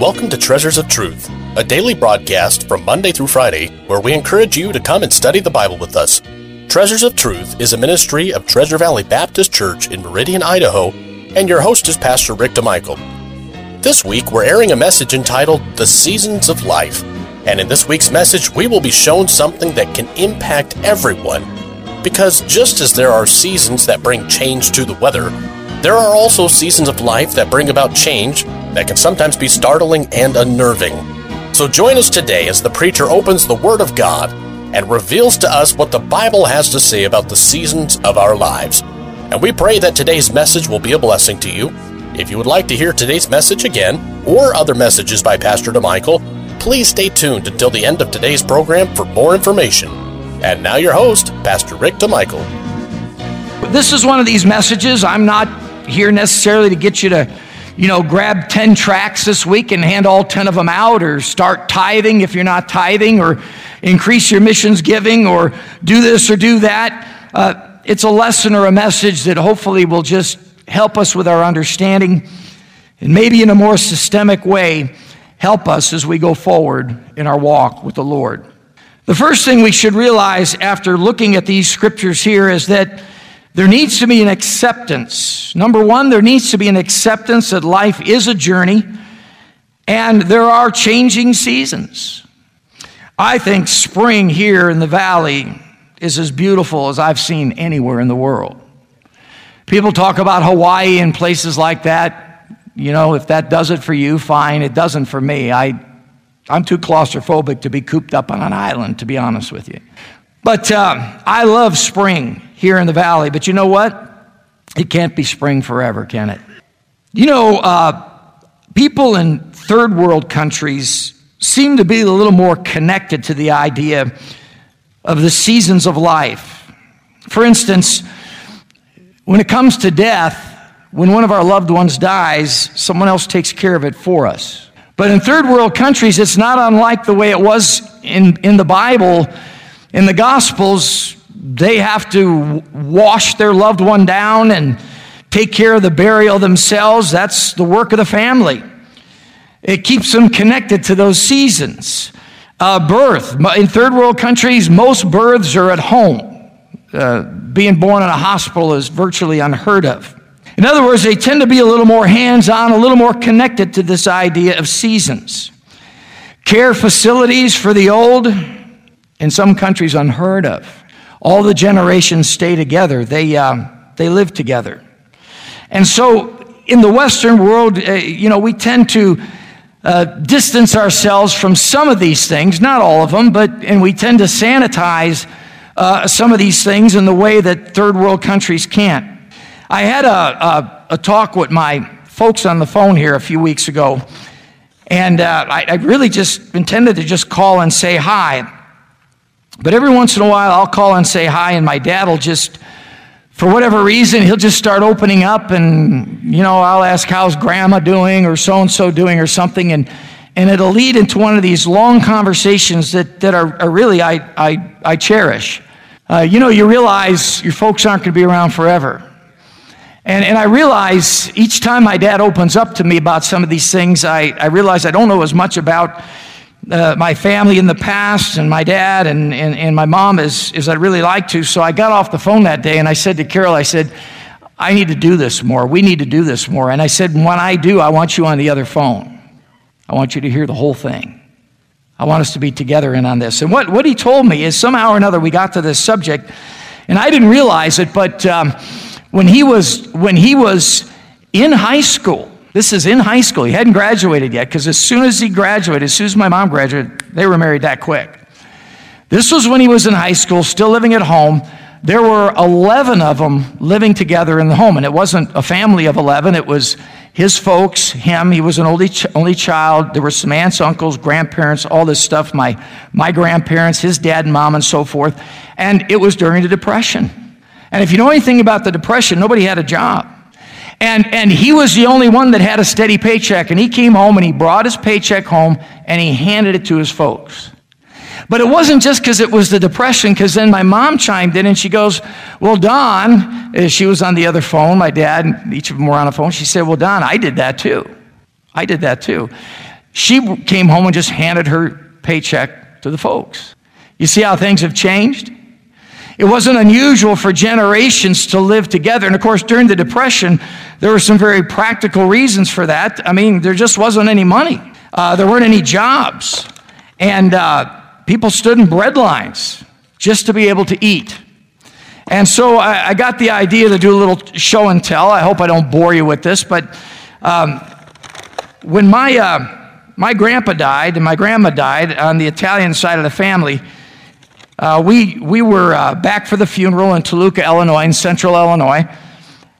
Welcome to Treasures of Truth, a daily broadcast from Monday through Friday where we encourage you to come and study the Bible with us. Treasures of Truth is a ministry of Treasure Valley Baptist Church in Meridian, Idaho, and your host is Pastor Rick DeMichael. This week we're airing a message entitled The Seasons of Life, and in this week's message we will be shown something that can impact everyone. Because just as there are seasons that bring change to the weather, there are also seasons of life that bring about change that can sometimes be startling and unnerving. So join us today as the preacher opens the Word of God and reveals to us what the Bible has to say about the seasons of our lives. And we pray that today's message will be a blessing to you. If you would like to hear today's message again, or other messages by Pastor DeMichael, please stay tuned until the end of today's program for more information. And now your host, Pastor Rick DeMichael. This is one of these messages. I'm not here necessarily to get you to you know, grab 10 tracts this week and hand all 10 of them out, or start tithing if you're not tithing, or increase your missions giving, or do this or do that. Uh, it's a lesson or a message that hopefully will just help us with our understanding and maybe in a more systemic way help us as we go forward in our walk with the Lord. The first thing we should realize after looking at these scriptures here is that there needs to be an acceptance. Number one, there needs to be an acceptance that life is a journey and there are changing seasons. I think spring here in the valley is as beautiful as I've seen anywhere in the world. People talk about Hawaii and places like that. You know, if that does it for you, fine. It doesn't for me. I, I'm too claustrophobic to be cooped up on an island, to be honest with you. But uh, I love spring here in the valley. But you know what? It can't be spring forever, can it? You know, uh, people in third world countries seem to be a little more connected to the idea of the seasons of life. For instance, when it comes to death, when one of our loved ones dies, someone else takes care of it for us. But in third world countries, it's not unlike the way it was in, in the Bible. In the Gospels, they have to wash their loved one down and take care of the burial themselves. That's the work of the family. It keeps them connected to those seasons. Uh, birth. In third world countries, most births are at home. Uh, being born in a hospital is virtually unheard of. In other words, they tend to be a little more hands on, a little more connected to this idea of seasons. Care facilities for the old, in some countries, unheard of. All the generations stay together, they, uh, they live together. And so in the Western world, uh, you know, we tend to uh, distance ourselves from some of these things, not all of them, but, and we tend to sanitize uh, some of these things in the way that third world countries can't. I had a, a, a talk with my folks on the phone here a few weeks ago, and uh, I, I really just intended to just call and say hi. But every once in a while, I'll call and say hi, and my dad will just, for whatever reason, he'll just start opening up, and, you know, I'll ask, How's grandma doing, or so and so doing, or something, and, and it'll lead into one of these long conversations that, that are, are really I, I, I cherish. Uh, you know, you realize your folks aren't going to be around forever. And, and I realize each time my dad opens up to me about some of these things, I, I realize I don't know as much about uh, my family in the past and my dad and, and, and my mom as, as I'd really like to. So I got off the phone that day and I said to Carol, I said, I need to do this more. We need to do this more. And I said, when I do, I want you on the other phone. I want you to hear the whole thing. I want us to be together in on this. And what, what he told me is somehow or another we got to this subject, and I didn't realize it, but um, when, he was, when he was in high school, this is in high school. He hadn't graduated yet because as soon as he graduated, as soon as my mom graduated, they were married that quick. This was when he was in high school, still living at home. There were 11 of them living together in the home, and it wasn't a family of 11. It was his folks, him. He was an only, only child. There were some aunts, uncles, grandparents, all this stuff. My, my grandparents, his dad and mom, and so forth. And it was during the Depression. And if you know anything about the Depression, nobody had a job. And, and he was the only one that had a steady paycheck. And he came home and he brought his paycheck home and he handed it to his folks. But it wasn't just because it was the depression, because then my mom chimed in and she goes, Well, Don, uh, she was on the other phone, my dad, and each of them were on a phone. She said, Well, Don, I did that too. I did that too. She came home and just handed her paycheck to the folks. You see how things have changed? It wasn't unusual for generations to live together. And of course, during the Depression, there were some very practical reasons for that. I mean, there just wasn't any money, uh, there weren't any jobs. And uh, people stood in bread lines just to be able to eat. And so I, I, got the idea to do a little show and tell. I hope I don't bore you with this, but um, when my, uh, my grandpa died and my grandma died on the Italian side of the family, uh, we, we were uh, back for the funeral in Toluca, Illinois, in central Illinois.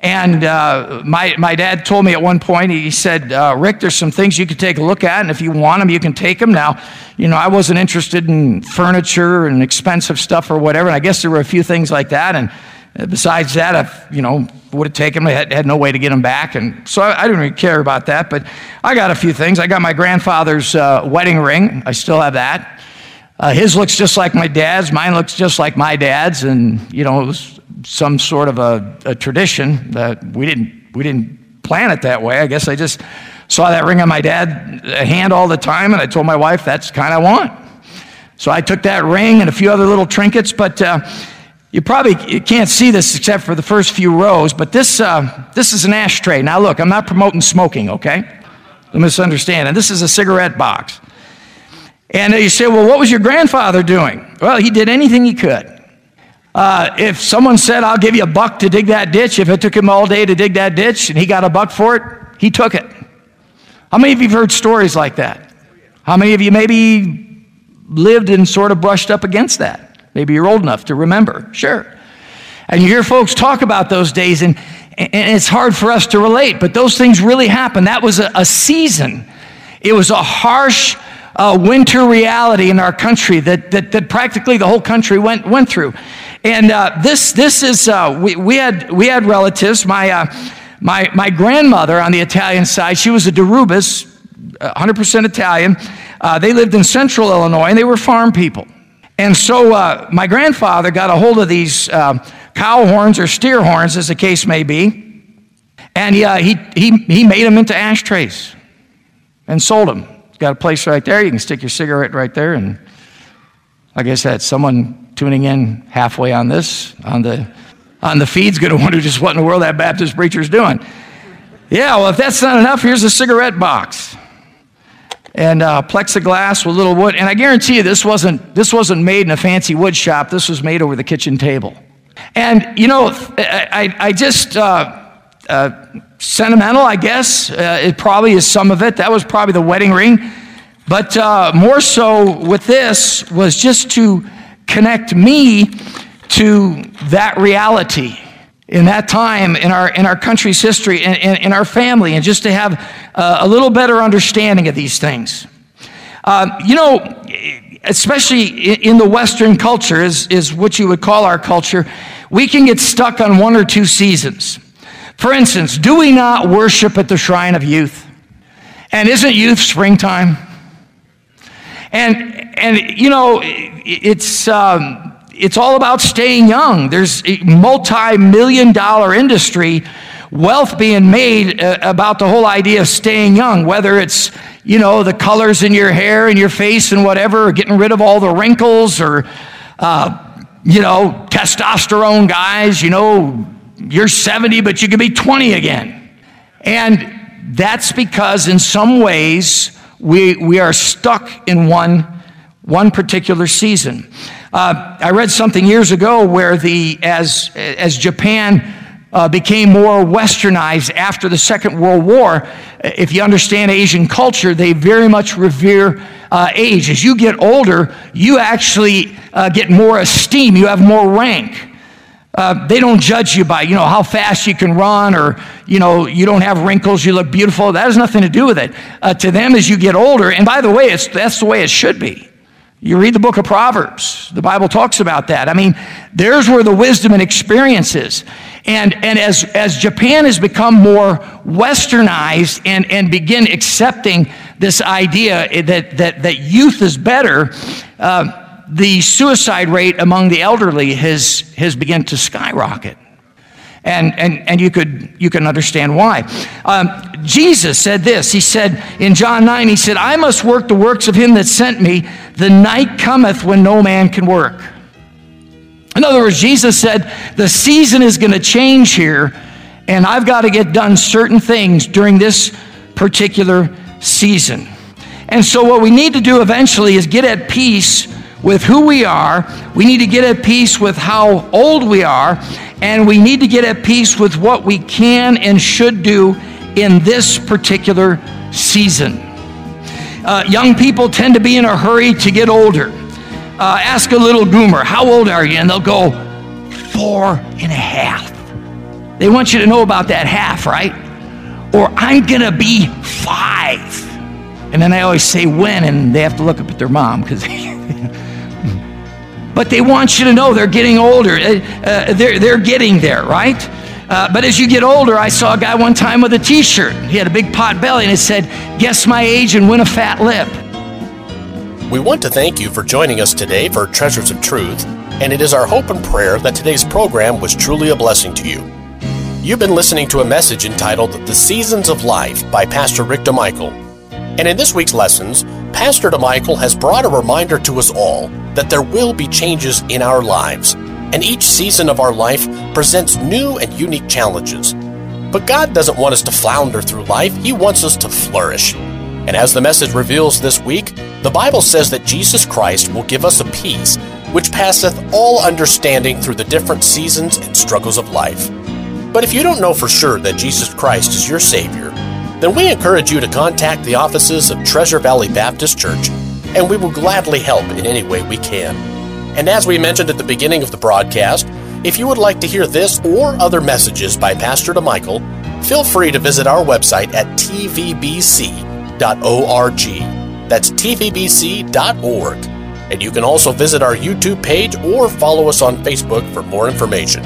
And uh, my, my dad told me at one point, he said, uh, Rick, there's some things you could take a look at, and if you want them, you can take them. Now, you know, I wasn't interested in furniture and expensive stuff or whatever, and I guess there were a few things like that. And uh, besides that, I, you know, would have taken them. I had, had, no way to get them back. And so I, I, didn't really care about that. But I got a few things. I got my grandfather's uh, wedding ring. I still have that. Uh, his looks just like my dad's, mine looks just like my dad's, and you know it was some sort of a, a tradition that we didn't we didn't plan it that way. I guess I just saw that ring on my dad's hand all the time, and I told my wife that's the kind of want. So I took that ring and a few other little trinkets, but. Uh, you probably can't see this except for the first few rows, but this, uh, this is an ashtray. Now, look, I'm not promoting smoking, okay? Don't misunderstand. And this is a cigarette box. And you say, well, what was your grandfather doing? Well, he did anything he could. Uh, if someone said, I'll give you a buck to dig that ditch, if it took him all day to dig that ditch and he got a buck for it, he took it. How many of you have heard stories like that? How many of you maybe lived and sort of brushed up against that? Maybe you're old enough to remember. Sure. And you hear folks talk about those days, and, and it's hard for us to relate, but those things really happened. That was a, a season, it was a harsh uh, winter reality in our country that, that, that, practically the whole country went, went through. And uh, this, this is, uh, we, we, had, we had relatives. My, uh, my, my grandmother on the Italian side, she was a Derubis, 100% Italian. Uh, they lived in central Illinois and they were farm people. And so uh, my grandfather got a hold of these cow horns or steer horns, as the case may be. And he, he, he, he made them into ashtrays and sold them got a place right there. You can stick your cigarette right there. And like I said, someone tuning in halfway on this, on the, on the feed's going to wonder just what in the world that Baptist preacher's doing. Yeah, well, if that's not enough, here's a cigarette box and uh, plexiglass with little wood. And I guarantee you, this wasn't, this wasn't made in a fancy wood shop. This was made over the kitchen table. And, you know, I, I just, uh, uh, sentimental, I guess. Uh, it probably is some of it. That was probably the wedding ring. But uh, more so with this was just to connect me to that reality in that time in our, in our country's history, in, in, in our family, and just to have uh, a little better understanding of these things. Um, you know, especially in the Western culture, is, is what you would call our culture, we can get stuck on one or two seasons. For instance, do we not worship at the shrine of youth? And isn't youth springtime? And, and you know, it's, um, it's all about staying young. There's a multi million dollar industry, wealth being made uh, about the whole idea of staying young, whether it's, you know, the colors in your hair and your face and whatever, or getting rid of all the wrinkles, or, uh, you know, testosterone guys, you know, you're 70, but you could be 20 again. And that's because, in some ways, we, we are stuck in one, one particular season. Uh, I read something years ago where the, as, as Japan uh, became more westernized after the Second World War, if you understand Asian culture, they very much revere uh, age. As you get older, you actually uh, get more esteem, you have more rank. Uh, they don't judge you by, you know, how fast you can run or, you know, you don't have wrinkles, you look beautiful. That has nothing to do with it. Uh, to them, as you get older, and by the way, it's, that's the way it should be. You read the book of Proverbs, the Bible talks about that. I mean, there's where the wisdom and experience is. And, and as, as Japan has become more westernized and, and begin accepting this idea that, that, that youth is better, uh, the suicide rate among the elderly has, has begun to skyrocket. And, and, and you, could, you can understand why. Um, Jesus said this. He said in John 9, He said, I must work the works of him that sent me. The night cometh when no man can work. In other words, Jesus said, the season is going to change here, and I've got to get done certain things during this particular season. And so, what we need to do eventually is get at peace with who we are. We need to get at peace with how old we are. And we need to get at peace with what we can and should do in this particular season. Uh, young people tend to be in a hurry to get older. Uh, ask a little goomer, How old are you? And they'll go, Four and a half. They want you to know about that half, right? Or I'm going to be five. And then I always say when, and they have to look up at their mom because. but they want you to know they're getting older. Uh, uh, they're, they're getting there, right? Uh, but as you get older, I saw a guy one time with a t shirt. He had a big pot belly and it said, Guess my age and win a fat lip. We want to thank you for joining us today for Treasures of Truth, and it is our hope and prayer that today's program was truly a blessing to you. You've been listening to a message entitled The Seasons of Life by Pastor Rick DeMichael. And in this week's lessons, Pastor DeMichael has brought a reminder to us all that there will be changes in our lives, and each season of our life presents new and unique challenges. But God doesn't want us to flounder through life, He wants us to flourish. And as the message reveals this week, the Bible says that Jesus Christ will give us a peace which passeth all understanding through the different seasons and struggles of life. But if you don't know for sure that Jesus Christ is your Savior, then we encourage you to contact the offices of Treasure Valley Baptist Church, and we will gladly help in any way we can. And as we mentioned at the beginning of the broadcast, if you would like to hear this or other messages by Pastor DeMichael, feel free to visit our website at tvbc.org. That's tvbc.org. And you can also visit our YouTube page or follow us on Facebook for more information.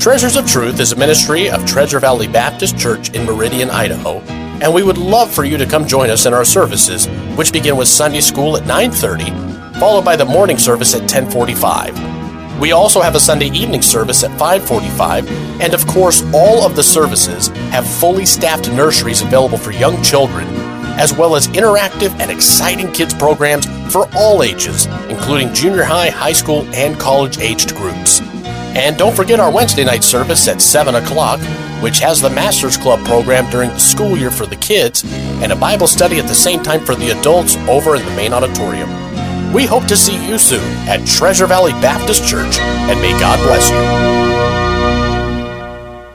Treasures of Truth is a ministry of Treasure Valley Baptist Church in Meridian, Idaho, and we would love for you to come join us in our services, which begin with Sunday school at 9:30, followed by the morning service at 10:45. We also have a Sunday evening service at 5:45, and of course, all of the services have fully staffed nurseries available for young children, as well as interactive and exciting kids programs for all ages, including junior high, high school, and college-aged groups. And don't forget our Wednesday night service at 7 o'clock, which has the Masters Club program during the school year for the kids and a Bible study at the same time for the adults over in the main auditorium. We hope to see you soon at Treasure Valley Baptist Church, and may God bless you.